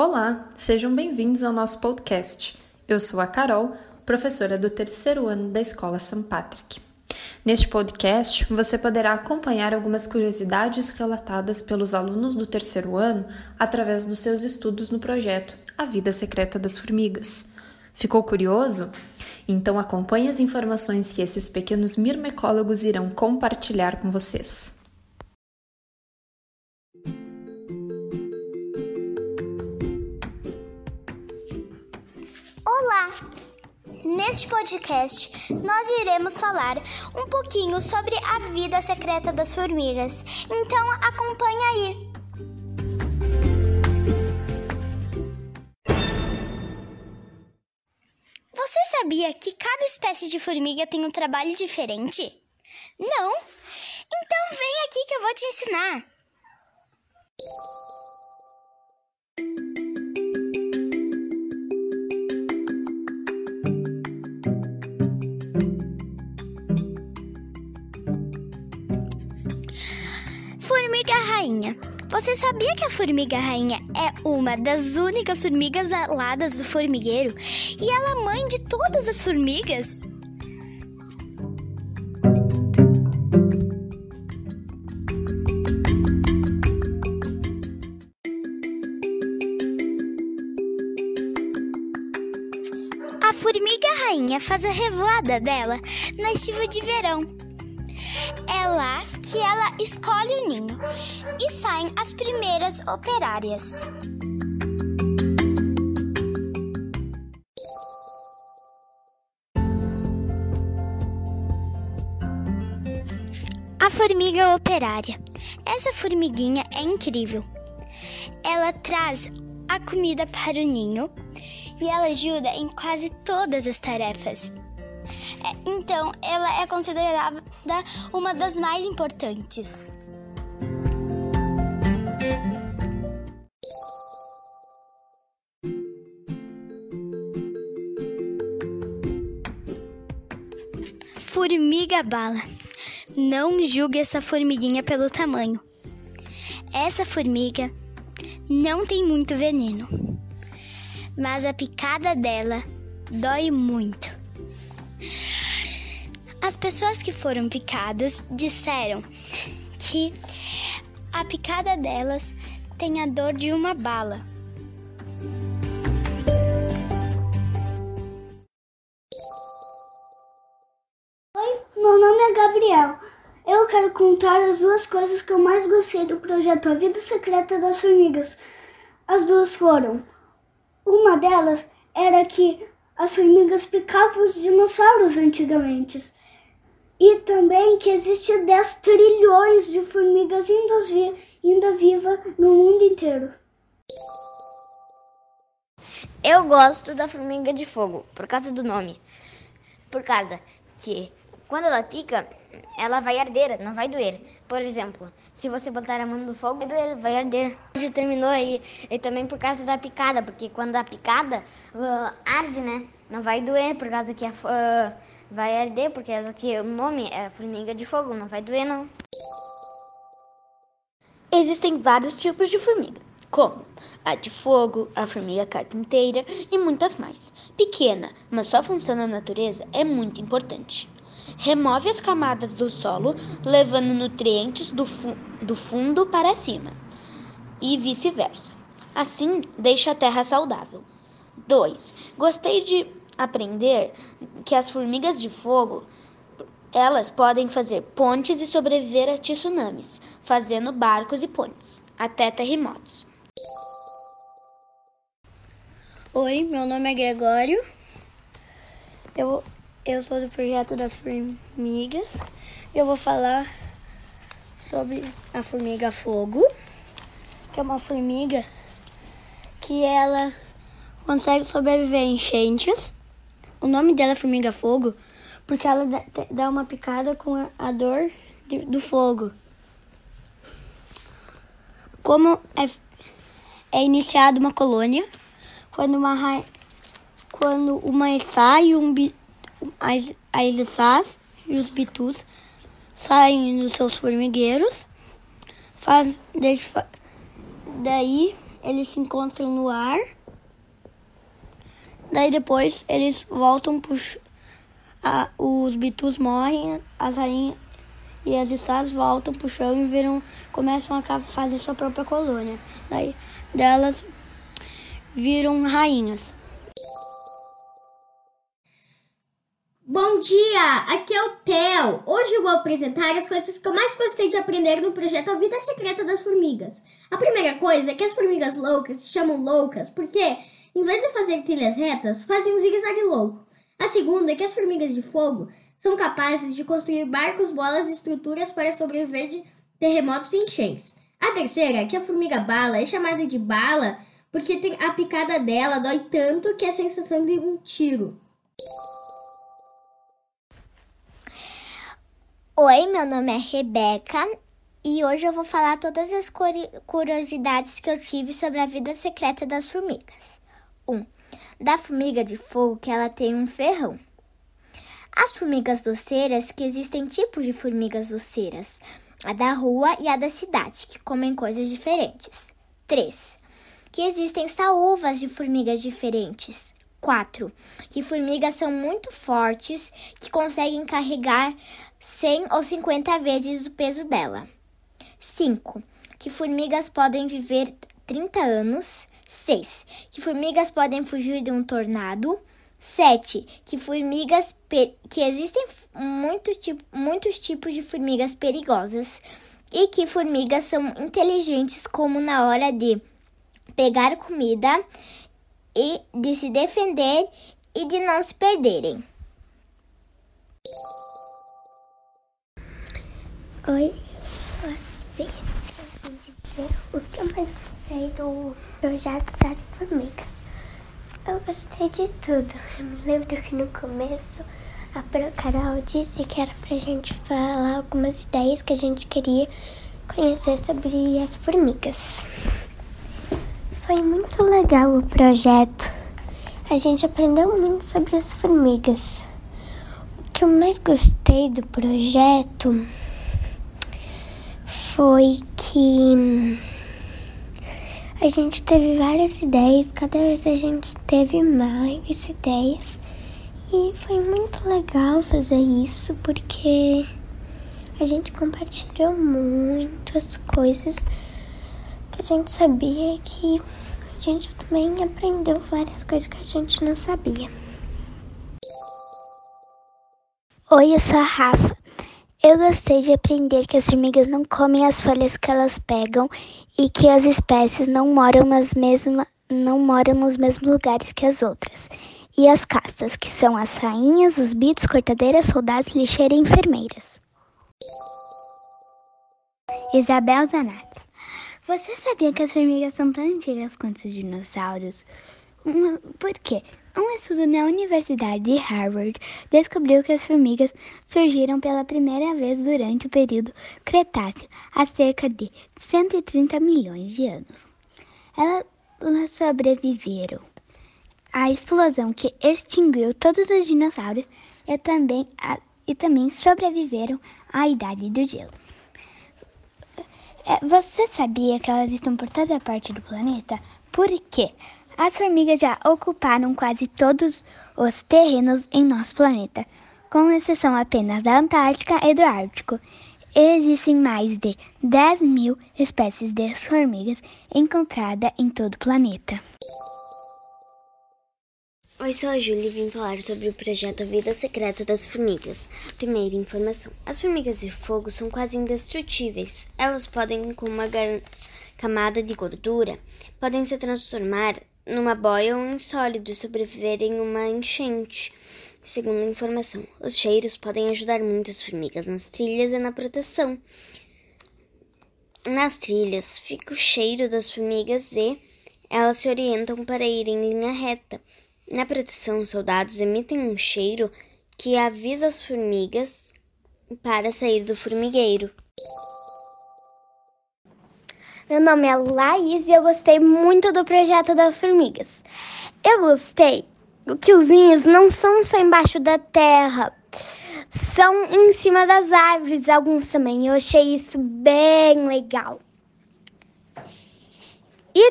Olá, sejam bem-vindos ao nosso podcast. Eu sou a Carol, professora do terceiro ano da Escola St. Patrick. Neste podcast, você poderá acompanhar algumas curiosidades relatadas pelos alunos do terceiro ano através dos seus estudos no projeto A Vida Secreta das Formigas. Ficou curioso? Então acompanhe as informações que esses pequenos mirmecólogos irão compartilhar com vocês. Neste podcast, nós iremos falar um pouquinho sobre a vida secreta das formigas. Então, acompanhe aí! Você sabia que cada espécie de formiga tem um trabalho diferente? Não? Então vem aqui que eu vou te ensinar! Rainha. Você sabia que a formiga rainha é uma das únicas formigas aladas do formigueiro e ela é mãe de todas as formigas? A formiga rainha faz a revoada dela na estiva de verão. É lá que ela escolhe o ninho e saem as primeiras operárias. A formiga operária. Essa formiguinha é incrível. Ela traz a comida para o ninho e ela ajuda em quase todas as tarefas. É, Então, ela é considerada uma das mais importantes. Formiga bala. Não julgue essa formiguinha pelo tamanho. Essa formiga não tem muito veneno, mas a picada dela dói muito. As pessoas que foram picadas disseram que a picada delas tem a dor de uma bala. Oi, meu nome é Gabriel. Eu quero contar as duas coisas que eu mais gostei do projeto A Vida Secreta das Formigas. As duas foram: uma delas era que as formigas picavam os dinossauros antigamente. E também que existe 10 trilhões de formigas ainda, vi ainda vivas no mundo inteiro. Eu gosto da formiga de fogo, por causa do nome. Por causa que quando ela pica, ela vai arder, não vai doer. Por exemplo, se você botar a mão no fogo, vai doer, vai arder. Já terminou aí. E também por causa da picada, porque quando a picada uh, arde, né? Não vai doer, por causa que a, uh, vai arder, porque que o nome é formiga de fogo, não vai doer, não. Existem vários tipos de formiga, como a de fogo, a formiga carpinteira e muitas mais. Pequena, mas sua função na natureza é muito importante. Remove as camadas do solo, levando nutrientes do, fu do fundo para cima e vice-versa. Assim, deixa a terra saudável. 2. Gostei de aprender que as formigas de fogo elas podem fazer pontes e sobreviver a tsunamis, fazendo barcos e pontes, até terremotos. Oi, meu nome é Gregório. Eu, eu sou do projeto das formigas. Eu vou falar sobre a formiga fogo, que é uma formiga que ela consegue sobreviver a enchentes. O nome dela é formiga fogo porque ela dá- uma picada com a, dor do fogo. Como é, é iniciada uma colônia, quando uma quando uma sai, um as, as içás e os bitus saem dos seus formigueiros, faz, deixa, daí eles se encontram no ar. Daí depois eles voltam pro a, os bitus morrem, as rainhas e as estás voltam pro chão e viram, começam a fazer sua própria colônia. Daí delas viram rainhas. Bom dia, aqui é o Theo. Hoje eu vou apresentar as coisas que eu mais gostei de aprender no projeto A Vida Secreta das Formigas. A primeira coisa é que as formigas loucas se chamam loucas porque, em vez de fazer trilhas retas, fazem um zigue-zague louco. A segunda é que as formigas de fogo são capazes de construir barcos, bolas e estruturas para sobreviver de terremotos e enchentes. A terceira é que a formiga bala é chamada de bala porque a picada dela dói tanto que é a sensação de um tiro. Oi, meu nome é Rebeca e hoje eu vou falar todas as curiosidades que eu tive sobre a vida secreta das formigas. 1. Um, da formiga de fogo que ela tem um ferrão. As formigas doceiras, que existem tipos de formigas doceiras, a da rua e a da cidade, que comem coisas diferentes. 3. Que existem saúvas de formigas diferentes. 4. Que formigas são muito fortes, que conseguem carregar 100 ou 50 vezes o peso dela. 5. Que formigas podem viver 30 anos. 6. Que formigas podem fugir de um tornado. 7. Que formigas que existem muito tipo, muitos tipos de formigas perigosas e que formigas são inteligentes como na hora de pegar comida e de se defender e de não se perderem. Oi, eu sou a Cícia. Vou dizer o que eu mais gostei do projeto das formigas. Eu gostei de tudo. Eu me lembro que no começo a Carol disse que era pra gente falar algumas ideias que a gente queria conhecer sobre as formigas. Foi muito legal o projeto. A gente aprendeu muito sobre as formigas. O que eu mais gostei do projeto foi que a gente teve várias ideias, cada vez a gente teve mais ideias. E foi muito legal fazer isso porque a gente compartilhou muitas coisas que a gente sabia que a gente também aprendeu várias coisas que a gente não sabia. Oi, eu sou a Rafa. Eu gostei de aprender que as formigas não comem as folhas que elas pegam e que as espécies não moram nas mesmas não moram nos mesmos lugares que as outras. E as castas, que são as rainhas, os bitos, cortadeiras, soldados, lixeiras e enfermeiras. Isabel Zanata. Você sabia que as formigas são tão antigas quanto os dinossauros? Por quê? Um estudo na Universidade de Harvard descobriu que as formigas surgiram pela primeira vez durante o período Cretáceo, há cerca de 130 milhões de anos. Elas sobreviveram à explosão que extinguiu todos os dinossauros e também, a, e também sobreviveram à Idade do Gelo. É, você sabia que elas estão por toda parte do planeta? Por quê? As formigas já ocuparam quase todos os terrenos em nosso planeta, com exceção apenas da Antártica e do Ártico. Existem mais de 10 mil espécies de formigas encontradas em todo o planeta. Oi, sou a Júlia e vim falar sobre o projeto Vida Secreta das Formigas. Primeira informação: as formigas de fogo são quase indestrutíveis. Elas podem, com uma camada de gordura, podem se transformar numa boia ou em sólido e sobreviver em uma enchente. Segundo a informação, os cheiros podem ajudar muito as formigas nas trilhas e na proteção. Nas trilhas fica o cheiro das formigas e elas se orientam para ir em linha reta. Na proteção, os soldados emitem um cheiro que avisa as formigas para sair do formigueiro. Meu nome é Laís e eu gostei muito do projeto das formigas. Eu gostei que os ninhos não são só embaixo da terra, são em cima das árvores, alguns também. Eu achei isso bem legal.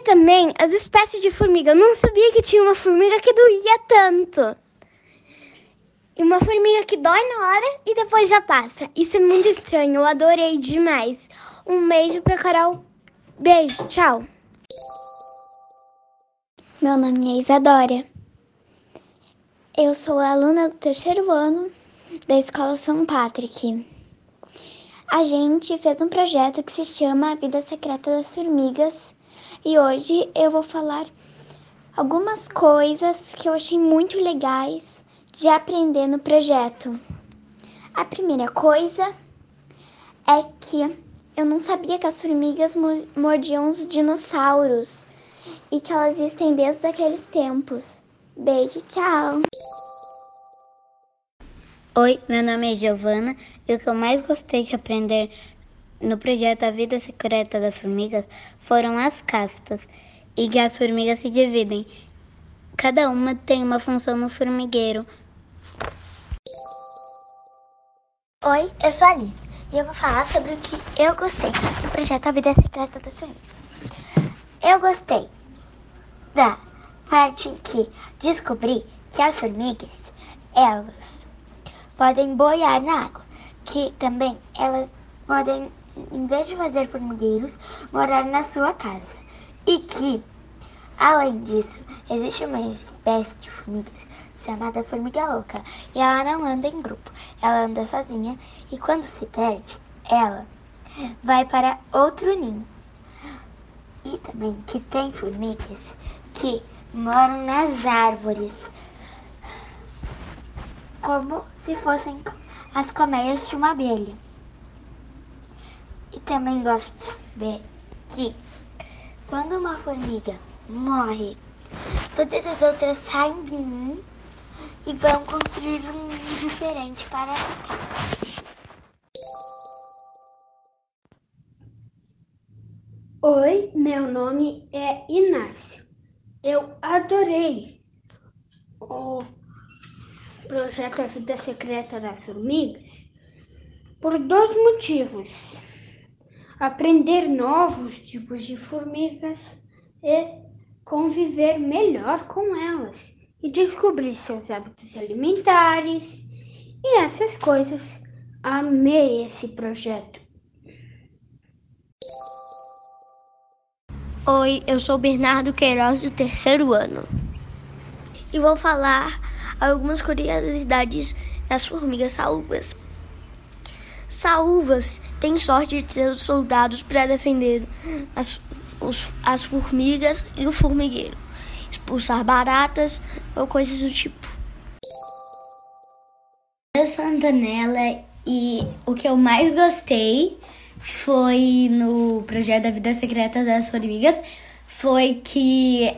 Também as espécies de formiga. Eu não sabia que tinha uma formiga que doía tanto. E uma formiga que dói na hora e depois já passa. Isso é muito estranho. Eu adorei demais. Um beijo pra Carol. Beijo, tchau. Meu nome é Isadora. Eu sou aluna do terceiro ano da Escola São Patrick. A gente fez um projeto que se chama A Vida Secreta das Formigas e hoje eu vou falar algumas coisas que eu achei muito legais de aprender no projeto. A primeira coisa é que eu não sabia que as formigas mordiam os dinossauros e que elas existem desde aqueles tempos. Beijo, tchau! Oi, meu nome é Giovana e o que eu mais gostei de aprender no projeto A Vida Secreta das Formigas foram as castas e que as formigas se dividem. Cada uma tem uma função no formigueiro. Oi, eu sou a Alice e eu vou falar sobre o que eu gostei do projeto A Vida Secreta das Formigas. Eu gostei da parte que descobri que as formigas, elas podem boiar na água, que também elas podem, em vez de fazer formigueiros, morar na sua casa. E que, além disso, existe uma espécie de formigas chamada formiga louca, e ela não anda em grupo, ela anda sozinha e quando se perde, ela vai para outro ninho. E também que tem formigas que moram nas árvores como se fossem as colmeias de uma abelha. Também gosto de ver que quando uma formiga morre, todas as outras saem de mim e vão construir um mundo diferente para Oi, meu nome é Inácio. Eu adorei o projeto A Vida Secreta das Formigas por dois motivos: aprender novos tipos de formigas e conviver melhor com elas e descobrir seus hábitos alimentares e essas coisas. Amei esse projeto. Oi, eu sou Bernardo Queiroz do terceiro ano e vou falar algumas curiosidades das formigas saúvas. Saúvas têm sorte de ser os soldados para defender as, os, as formigas e o formigueiro, expulsar baratas ou coisas do tipo. Eu sou Antonella e o que eu mais gostei foi no projeto da Vida Secreta das Formigas foi que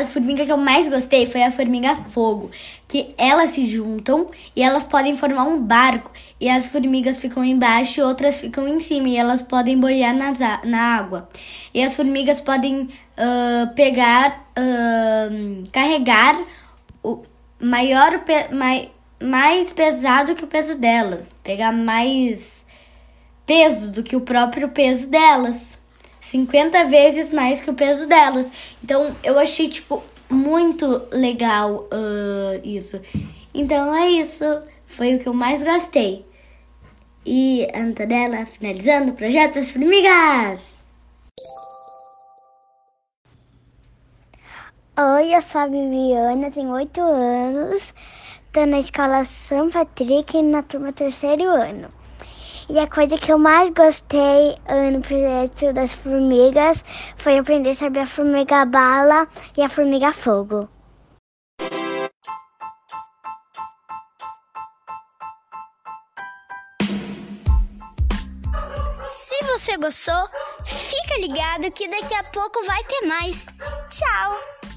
a formiga que eu mais gostei foi a formiga fogo, que elas se juntam e elas podem formar um barco e as formigas ficam embaixo e outras ficam em cima e elas podem boiar na, na água. E as formigas podem uh, pegar, uh, carregar o maior, mai, mais pesado que o peso delas, pegar mais peso do que o próprio peso delas. 50 vezes mais que o peso delas. Então eu achei, tipo, muito legal uh, isso. Então é isso. Foi o que eu mais gostei. E Antonella finalizando o projeto das formigas. Oi, eu sou a Viviana, tenho 8 anos, tô na escola São Patrick na turma terceiro ano. E a coisa que eu mais gostei uh, no projeto das formigas foi aprender sobre a formiga bala e a formiga fogo. Se você gostou, fica ligado que daqui a pouco vai ter mais. Tchau!